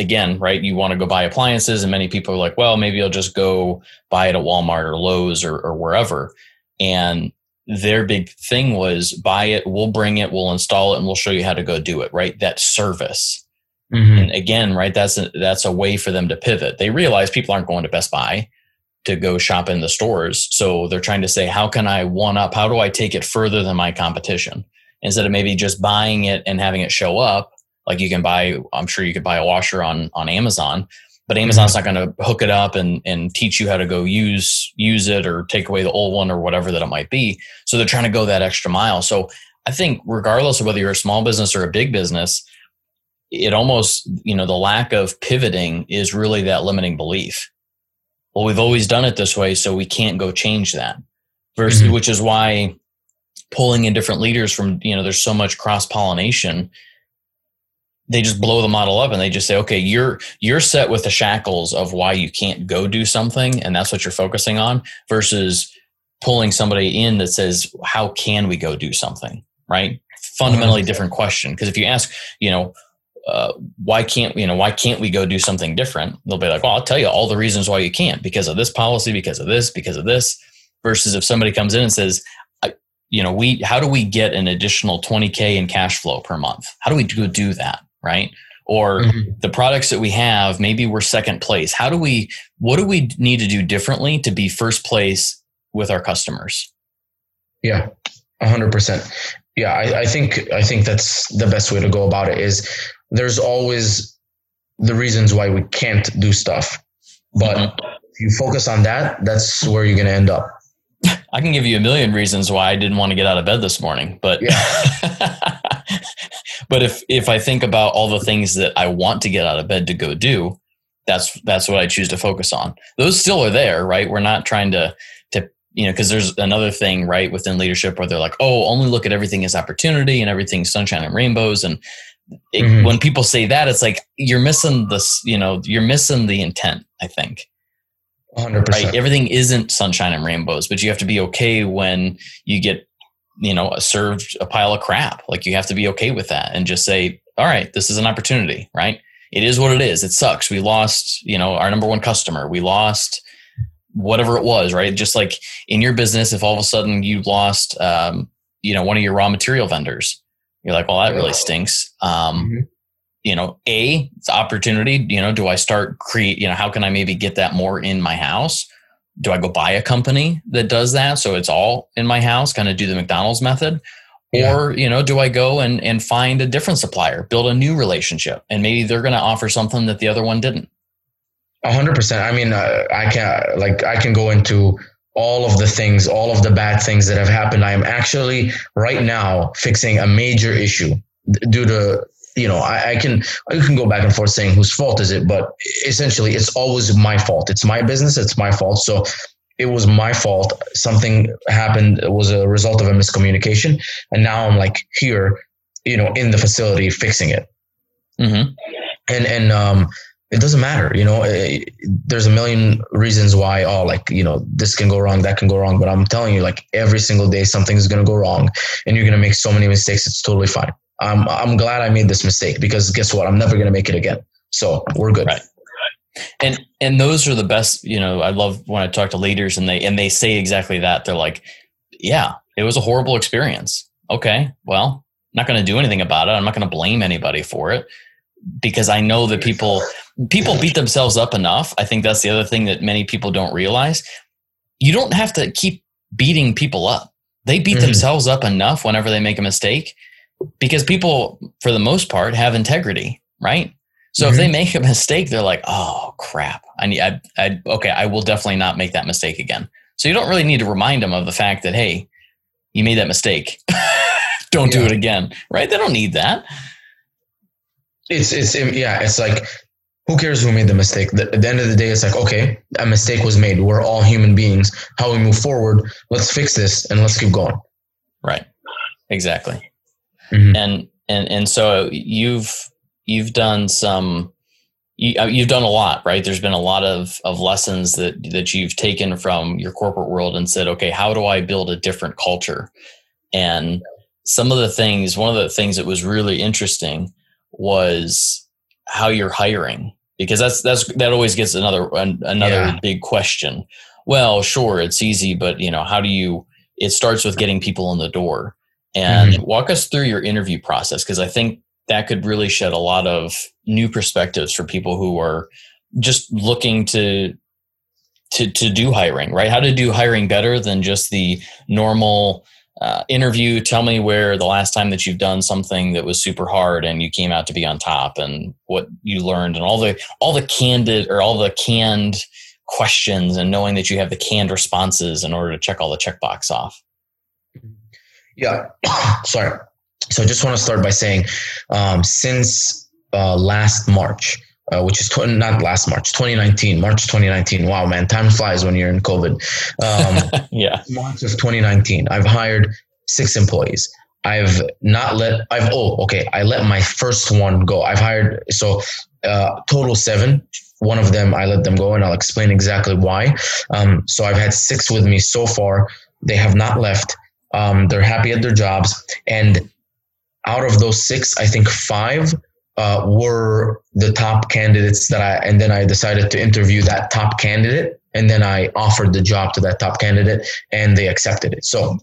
again, right, you want to go buy appliances, and many people are like, well, maybe I'll just go buy it at Walmart or Lowe's or, or wherever. And their big thing was buy it, we'll bring it, we'll install it, and we'll show you how to go do it, right? That service. Mm-hmm. And again, right, that's a, that's a way for them to pivot. They realize people aren't going to Best Buy to go shop in the stores. So they're trying to say, how can I one up? How do I take it further than my competition? Instead of maybe just buying it and having it show up, like you can buy, I'm sure you could buy a washer on on Amazon, but mm-hmm. Amazon's not going to hook it up and and teach you how to go use use it or take away the old one or whatever that it might be. So they're trying to go that extra mile. So I think regardless of whether you're a small business or a big business, it almost you know the lack of pivoting is really that limiting belief. Well, we've always done it this way, so we can't go change that. Versus, mm-hmm. which is why pulling in different leaders from you know there's so much cross pollination they just blow the model up and they just say okay you're you're set with the shackles of why you can't go do something and that's what you're focusing on versus pulling somebody in that says how can we go do something right fundamentally different question because if you ask you know uh, why can't you know why can't we go do something different? They'll be like well i'll tell you all the reasons why you can't because of this policy because of this because of this versus if somebody comes in and says you know we how do we get an additional 20k in cash flow per month? How do we do, do that? Right? or mm-hmm. the products that we have maybe we're second place. How do we what do we need to do differently to be first place with our customers? Yeah 100% yeah I, I think i think that's the best way to go about it is there's always the reasons why we can't do stuff but mm-hmm. if you focus on that that's where you're going to end up I can give you a million reasons why I didn't want to get out of bed this morning, but yeah. but if if I think about all the things that I want to get out of bed to go do, that's that's what I choose to focus on. Those still are there, right? We're not trying to to you know because there's another thing right within leadership where they're like, oh, only look at everything as opportunity and everything sunshine and rainbows and it, mm-hmm. when people say that, it's like you're missing this. You know, you're missing the intent. I think 100%. Right. Everything isn't sunshine and rainbows, but you have to be okay when you get, you know, served a pile of crap. Like you have to be okay with that and just say, all right, this is an opportunity, right? It is what it is. It sucks. We lost, you know, our number one customer. We lost whatever it was, right? Just like in your business, if all of a sudden you lost, um, you know, one of your raw material vendors, you're like, well, that really stinks. Um, mm-hmm you know, a it's opportunity. You know, do I start create? You know, how can I maybe get that more in my house? Do I go buy a company that does that so it's all in my house? Kind of do the McDonald's method, yeah. or you know, do I go and and find a different supplier, build a new relationship, and maybe they're going to offer something that the other one didn't. A hundred percent. I mean, uh, I can like I can go into all of the things, all of the bad things that have happened. I am actually right now fixing a major issue due to you know, I, I, can I can go back and forth saying whose fault is it, but essentially it's always my fault. It's my business. It's my fault. So it was my fault. Something happened. It was a result of a miscommunication, and now I'm like here, you know, in the facility fixing it. Mm-hmm. And and um, it doesn't matter. You know, it, there's a million reasons why. Oh, like you know, this can go wrong, that can go wrong. But I'm telling you, like every single day, something is going to go wrong, and you're going to make so many mistakes. It's totally fine. I'm I'm glad I made this mistake because guess what? I'm never going to make it again. So we're good. Right. And and those are the best. You know, I love when I talk to leaders and they and they say exactly that. They're like, "Yeah, it was a horrible experience." Okay, well, not going to do anything about it. I'm not going to blame anybody for it because I know that people people beat themselves up enough. I think that's the other thing that many people don't realize. You don't have to keep beating people up. They beat mm-hmm. themselves up enough whenever they make a mistake because people, for the most part, have integrity, right? So mm-hmm. if they mm-hmm. make a mistake, they're like, "Oh crap! I need, I, I, okay, I will definitely not make that mistake again." So you don't really need to remind them of the fact that, hey, you made that mistake. don't yeah. do it again, right? They don't need that. It's, it's, yeah, it's like, who cares who made the mistake? At the end of the day, it's like, okay, a mistake was made. We're all human beings. How we move forward? Let's fix this and let's keep going. Right. Exactly mm-hmm. and and and so you've you've done some you, have uh, done a lot right there's been a lot of of lessons that that you've taken from your corporate world and said okay how do i build a different culture and some of the things one of the things that was really interesting was how you're hiring because that's that's that always gets another another yeah. big question well sure it's easy but you know how do you it starts with getting people in the door and mm-hmm. walk us through your interview process because I think that could really shed a lot of new perspectives for people who are just looking to to to do hiring, right? How to do hiring better than just the normal uh, interview. Tell me where the last time that you've done something that was super hard and you came out to be on top, and what you learned, and all the all the candid or all the canned questions, and knowing that you have the canned responses in order to check all the checkbox off. Yeah. Sorry. So I just want to start by saying um, since uh, last March, uh, which is tw- not last March, 2019, March 2019. Wow, man, time flies when you're in COVID. Um, yeah. March of 2019, I've hired six employees. I've not let, I've, oh, okay. I let my first one go. I've hired, so uh, total seven. One of them, I let them go, and I'll explain exactly why. Um, so I've had six with me so far. They have not left. Um, they're happy at their jobs. And out of those six, I think five uh, were the top candidates that I, and then I decided to interview that top candidate. And then I offered the job to that top candidate and they accepted it. So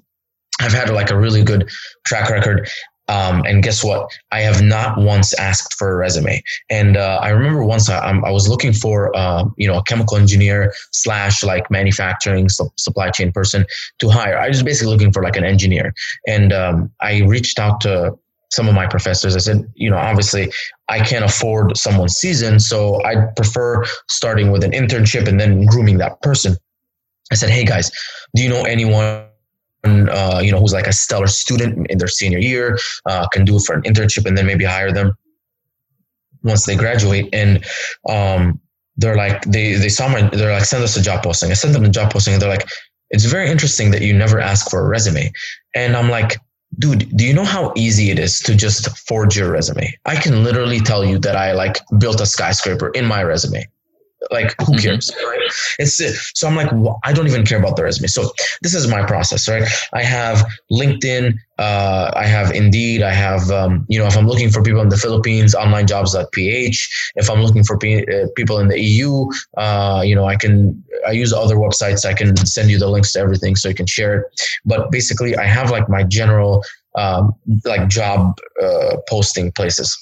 I've had like a really good track record. Um, and guess what? I have not once asked for a resume. And uh, I remember once I, I was looking for, uh, you know, a chemical engineer slash like manufacturing su- supply chain person to hire. I was basically looking for like an engineer. And um, I reached out to some of my professors. I said, you know, obviously I can't afford someone's season, so I prefer starting with an internship and then grooming that person. I said, hey guys, do you know anyone? Uh, you know, who's like a stellar student in their senior year, uh, can do it for an internship and then maybe hire them once they graduate. And um, they're like, they they saw my, they're like, send us a job posting. I sent them a job posting, and they're like, it's very interesting that you never ask for a resume. And I'm like, dude, do you know how easy it is to just forge your resume? I can literally tell you that I like built a skyscraper in my resume. Like, who mm-hmm. cares? Right? It's so I'm like, well, I don't even care about the resume. So this is my process, right? I have LinkedIn, uh, I have Indeed, I have, um, you know, if I'm looking for people in the Philippines, onlinejobs.ph. If I'm looking for pe- uh, people in the EU, uh, you know, I can, I use other websites. I can send you the links to everything so you can share it. But basically, I have like my general, um, like job uh, posting places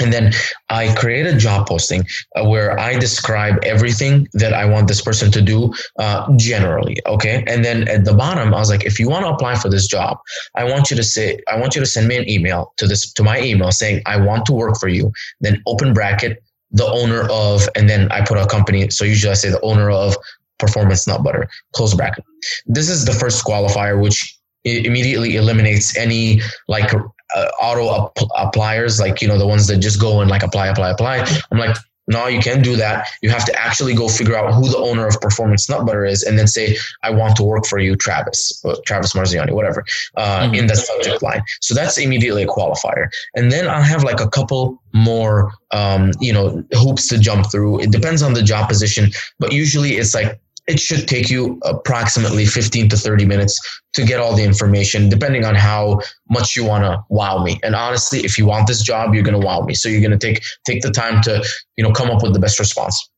and then I create a job posting uh, where I describe everything that I want this person to do uh, generally. Okay. And then at the bottom, I was like, if you want to apply for this job, I want you to say, I want you to send me an email to this, to my email saying, I want to work for you. Then open bracket, the owner of, and then I put a company. So usually I say the owner of performance nut butter, close bracket. This is the first qualifier, which immediately eliminates any like uh, auto appliers, like you know the ones that just go and like apply, apply, apply. I'm like, no, you can't do that. You have to actually go figure out who the owner of Performance Nut Butter is, and then say, "I want to work for you, Travis, or Travis Marziani, whatever," uh, mm-hmm. in that subject line. So that's immediately a qualifier. And then I'll have like a couple more, um, you know, hoops to jump through. It depends on the job position, but usually it's like it should take you approximately 15 to 30 minutes to get all the information depending on how much you want to wow me. And honestly if you want this job you're going to wow me. So you're going to take take the time to you know come up with the best response.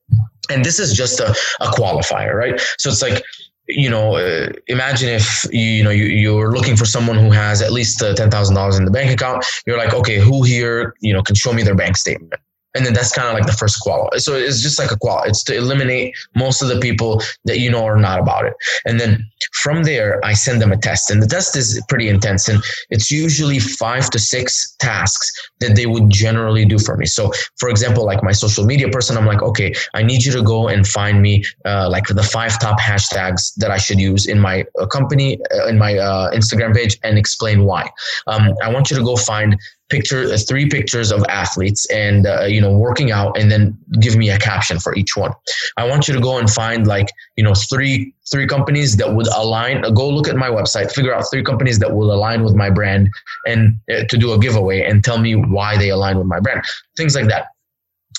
And this is just a, a qualifier right? So it's like you know uh, imagine if you, you know you, you're looking for someone who has at least uh, $10000 in the bank account. You're like okay who here you know can show me their bank statement and then that's kind of like the first qual. So it's just like a qual. It's to eliminate most of the people that you know are not about it. And then from there, I send them a test, and the test is pretty intense, and it's usually five to six tasks that they would generally do for me. So, for example, like my social media person, I'm like, okay, I need you to go and find me uh, like the five top hashtags that I should use in my uh, company, uh, in my uh, Instagram page, and explain why. Um, I want you to go find picture uh, three pictures of athletes and uh, you know working out and then give me a caption for each one. I want you to go and find like you know three three companies that would align. Uh, go look at my website figure out three companies that will align with my brand and uh, to do a giveaway and tell me why they align with my brand. Things like that.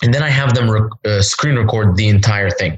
And then i have them rec- uh, screen record the entire thing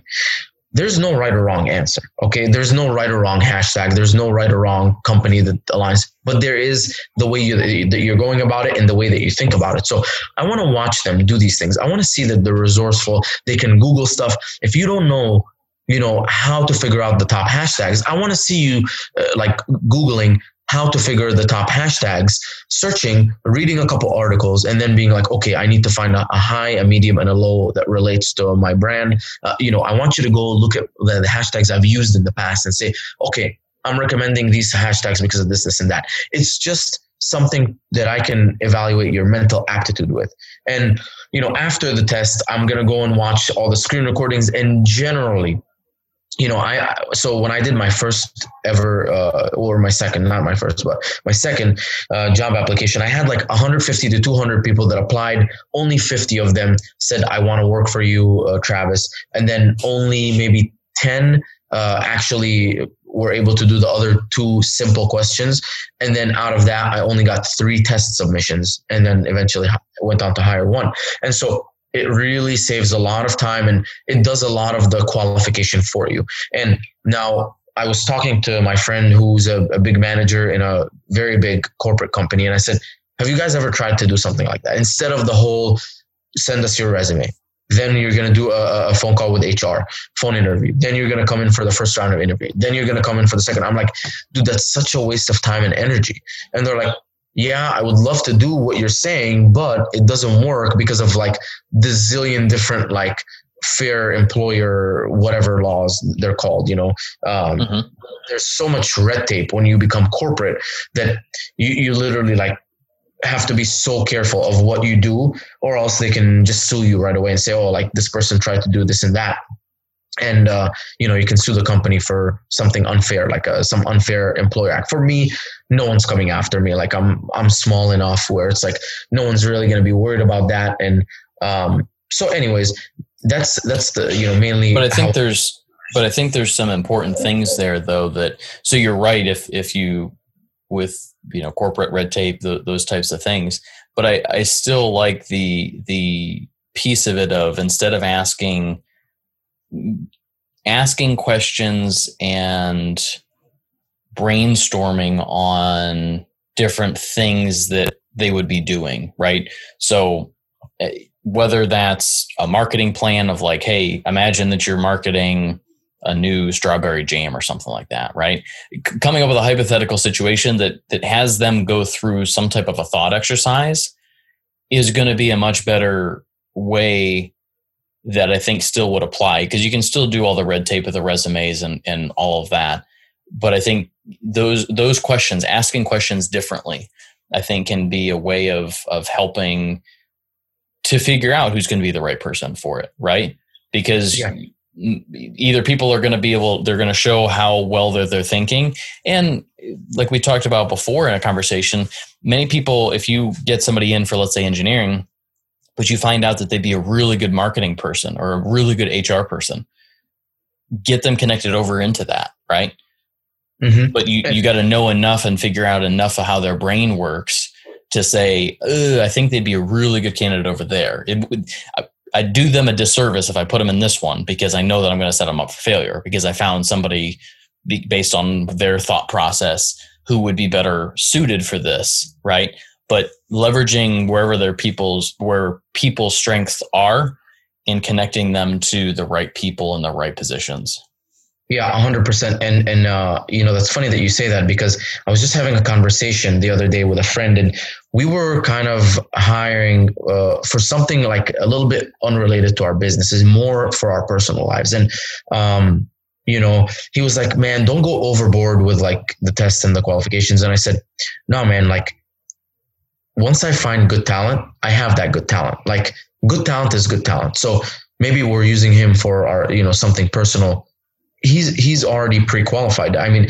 there's no right or wrong answer. Okay. There's no right or wrong hashtag. There's no right or wrong company that aligns, but there is the way you, that you're going about it and the way that you think about it. So I want to watch them do these things. I want to see that they're resourceful. They can Google stuff. If you don't know, you know, how to figure out the top hashtags, I want to see you uh, like Googling how to figure the top hashtags, searching, reading a couple articles, and then being like, okay, I need to find a, a high, a medium, and a low that relates to my brand. Uh, you know, I want you to go look at the, the hashtags I've used in the past and say, okay, I'm recommending these hashtags because of this, this, and that. It's just something that I can evaluate your mental aptitude with. And, you know, after the test, I'm going to go and watch all the screen recordings and generally you know, I so when I did my first ever, uh, or my second, not my first, but my second uh, job application, I had like 150 to 200 people that applied. Only 50 of them said, "I want to work for you, uh, Travis," and then only maybe 10 uh, actually were able to do the other two simple questions. And then out of that, I only got three test submissions, and then eventually went on to hire one. And so it really saves a lot of time and it does a lot of the qualification for you. And now I was talking to my friend who's a, a, big manager in a very big corporate company, and I said, Have you guys ever tried to do something like that? Instead of the whole send us your resume, then you're going to do a, a, phone call with HR, phone interview. Then you're going to come in for the first round of interview. Then you're going to come in for the second. I'm like, dude, that's such a waste of time and energy. And they're like, yeah, I would love to do what you're saying, but it doesn't work because of like the zillion different like fair employer whatever laws they're called you know um, mm-hmm. there's so much red tape when you become corporate that you, you literally like have to be so careful of what you do or else they can just sue you right away and say oh like this person tried to do this and that and uh, you know you can sue the company for something unfair like uh, some unfair employer act. For me no one's coming after me. Like i'm i'm small enough where it's like no one's really going to be worried about that. And um, so anyways that's that's the you know mainly but i think there's but i think there's some important things there though that so you're right if if you with you know corporate red tape the, those types of things. But i i still like the the piece of it of instead of asking asking questions and brainstorming on different things that they would be doing, right? So eh, whether that's a marketing plan of like, hey, imagine that you're marketing a new strawberry jam or something like that, right? C- coming up with a hypothetical situation that that has them go through some type of a thought exercise is going to be a much better way that I think still would apply because you can still do all the red tape of the resumes and, and all of that. But I think those those questions, asking questions differently, I think can be a way of of helping to figure out who's going to be the right person for it, right? Because yeah. either people are going to be able, they're going to show how well they're, they're thinking. And like we talked about before in a conversation, many people, if you get somebody in for, let's say, engineering, but you find out that they'd be a really good marketing person or a really good HR person, get them connected over into that, right? Mm-hmm. But you, you got to know enough and figure out enough of how their brain works to say, I think they'd be a really good candidate over there. It would, I, I'd do them a disservice if I put them in this one because I know that I'm going to set them up for failure because I found somebody based on their thought process who would be better suited for this, right? but leveraging wherever their people's where people's strengths are and connecting them to the right people in the right positions. Yeah 100% and and uh, you know that's funny that you say that because i was just having a conversation the other day with a friend and we were kind of hiring uh, for something like a little bit unrelated to our businesses more for our personal lives. And um, you know he was like man don't go overboard with like the tests and the qualifications. And i said no man like once I find good talent, I have that good talent. Like good talent is good talent. So maybe we're using him for our, you know, something personal. He's he's already pre-qualified. I mean,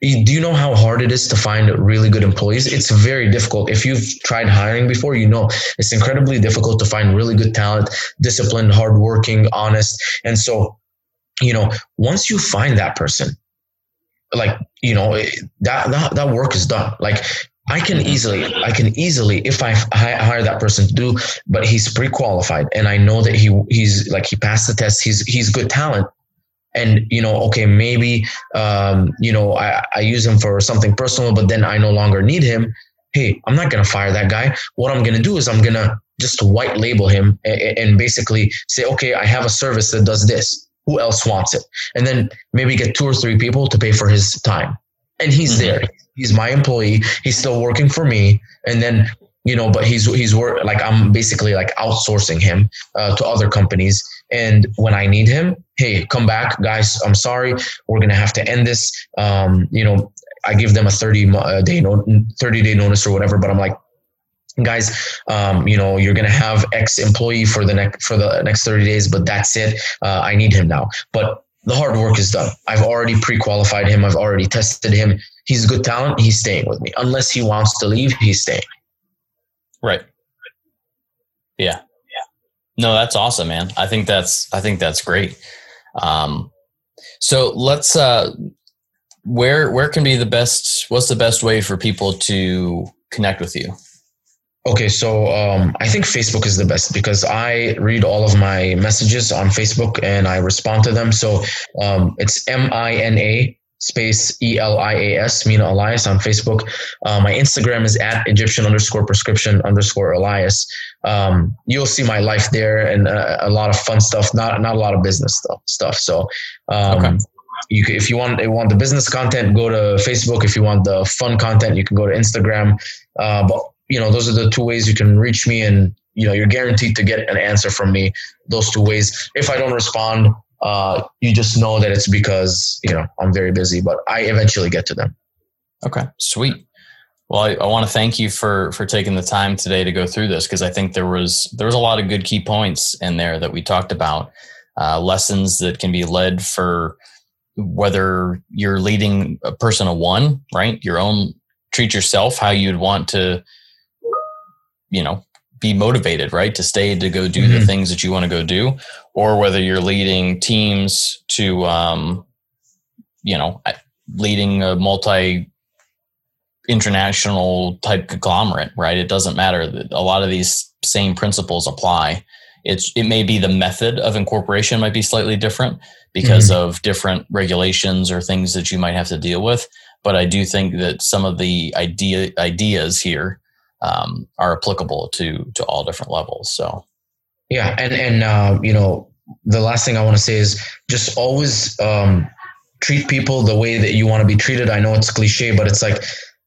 do you know how hard it is to find really good employees? It's very difficult. If you've tried hiring before, you know it's incredibly difficult to find really good talent, disciplined, hardworking, honest. And so, you know, once you find that person, like you know that that that work is done. Like I can easily, I can easily, if I hire that person to do, but he's pre-qualified, and I know that he he's like he passed the test. He's he's good talent, and you know, okay, maybe um, you know I, I use him for something personal, but then I no longer need him. Hey, I'm not gonna fire that guy. What I'm gonna do is I'm gonna just white label him and, and basically say, okay, I have a service that does this. Who else wants it? And then maybe get two or three people to pay for his time, and he's mm-hmm. there he's my employee. He's still working for me. And then, you know, but he's, he's work like I'm basically like outsourcing him uh, to other companies. And when I need him, hey, come back, guys. I'm sorry. We're going to have to end this. Um, you know, I give them a 30 uh, day, 30 day notice or whatever, but I'm like, guys um, you know you're gonna have x employee for the next for the next 30 days but that's it uh, i need him now but the hard work is done i've already pre-qualified him i've already tested him he's a good talent. He's staying with me. Unless he wants to leave, he's staying. Right. Yeah. Yeah. No, that's awesome, man. I think that's I think that's great. Um, so let's uh, where where can be the best? What's the best way for people to connect with you? Okay, so um, I think Facebook is the best because I read all of my messages on Facebook and I respond to them. So um, it's M I N A space E L I A S, Mina Elias on Facebook. Uh, my Instagram is at Egyptian underscore prescription underscore Elias. Um, you'll see my life there and uh, a lot of fun stuff, not not a lot of business stuff. stuff. So, um, okay. you can, if you want you want the business content, go to Facebook. If you want the fun content, you can go to Instagram. Uh, but you know, those are the two ways you can reach me, and you know, you're guaranteed to get an answer from me. Those two ways. If I don't respond, uh, you just know that it's because you know I'm very busy, but I eventually get to them. Okay, sweet. Well, I, I want to thank you for for taking the time today to go through this because I think there was there was a lot of good key points in there that we talked about, uh, lessons that can be led for whether you're leading a person a one, right? Your own treat yourself how you'd want to, you know, be motivated, right? To stay to go do mm-hmm. the things that you want to go do, or whether you're leading teams to, um, you know, leading a multi international type conglomerate, right? It doesn't matter. A lot of these same principles apply. It's it may be the method of incorporation might be slightly different because mm-hmm. of different regulations or things that you might have to deal with. But I do think that some of the idea ideas here um, are applicable to to all different levels. So, yeah, and and uh, you know the last thing I want to say is just always um, treat people the way that you want to be treated. I know it's cliche, but it's like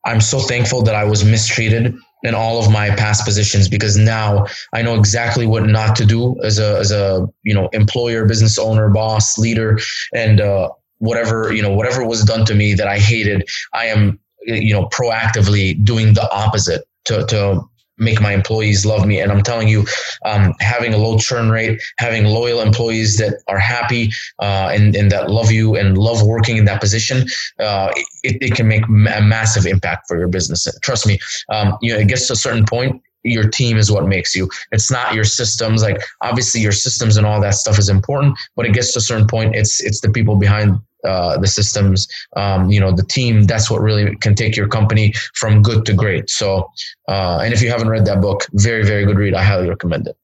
I'm so thankful that I was mistreated in all of my past positions because now I know exactly what not to do as a as a you know employer, business owner, boss, leader, and uh, whatever you know whatever was done to me that I hated. I am you know proactively doing the opposite to to make my employees love me. And I'm telling you, um, having a low churn rate, having loyal employees that are happy uh, and, and that love you and love working in that position, uh, it, it can make a massive impact for your business. Trust me, um, you know, it gets to a certain point your team is what makes you. It's not your systems. Like obviously your systems and all that stuff is important, but it gets to a certain point. It's it's the people behind uh, the systems, um, you know, the team. That's what really can take your company from good to great. So, uh, and if you haven't read that book, very very good read. I highly recommend it.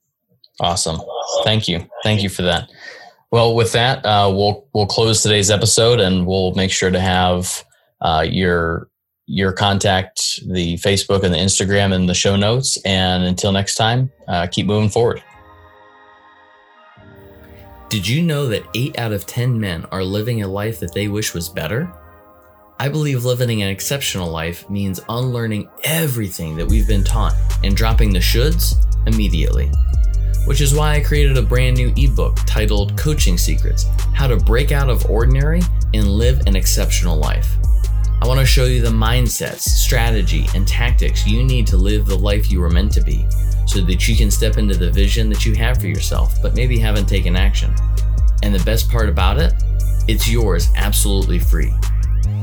Awesome. Thank you. Thank you for that. Well, with that, uh, we'll we'll close today's episode, and we'll make sure to have uh, your your contact, the Facebook and the Instagram, and the show notes. And until next time, uh, keep moving forward. Did you know that 8 out of 10 men are living a life that they wish was better? I believe living an exceptional life means unlearning everything that we've been taught and dropping the shoulds immediately. Which is why I created a brand new ebook titled Coaching Secrets How to Break Out of Ordinary and Live an Exceptional Life. I want to show you the mindsets, strategy, and tactics you need to live the life you were meant to be so that you can step into the vision that you have for yourself, but maybe haven't taken action. And the best part about it, it's yours absolutely free.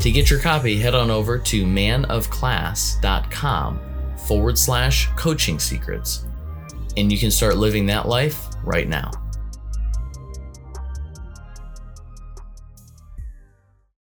To get your copy, head on over to manofclass.com forward slash coaching secrets, and you can start living that life right now.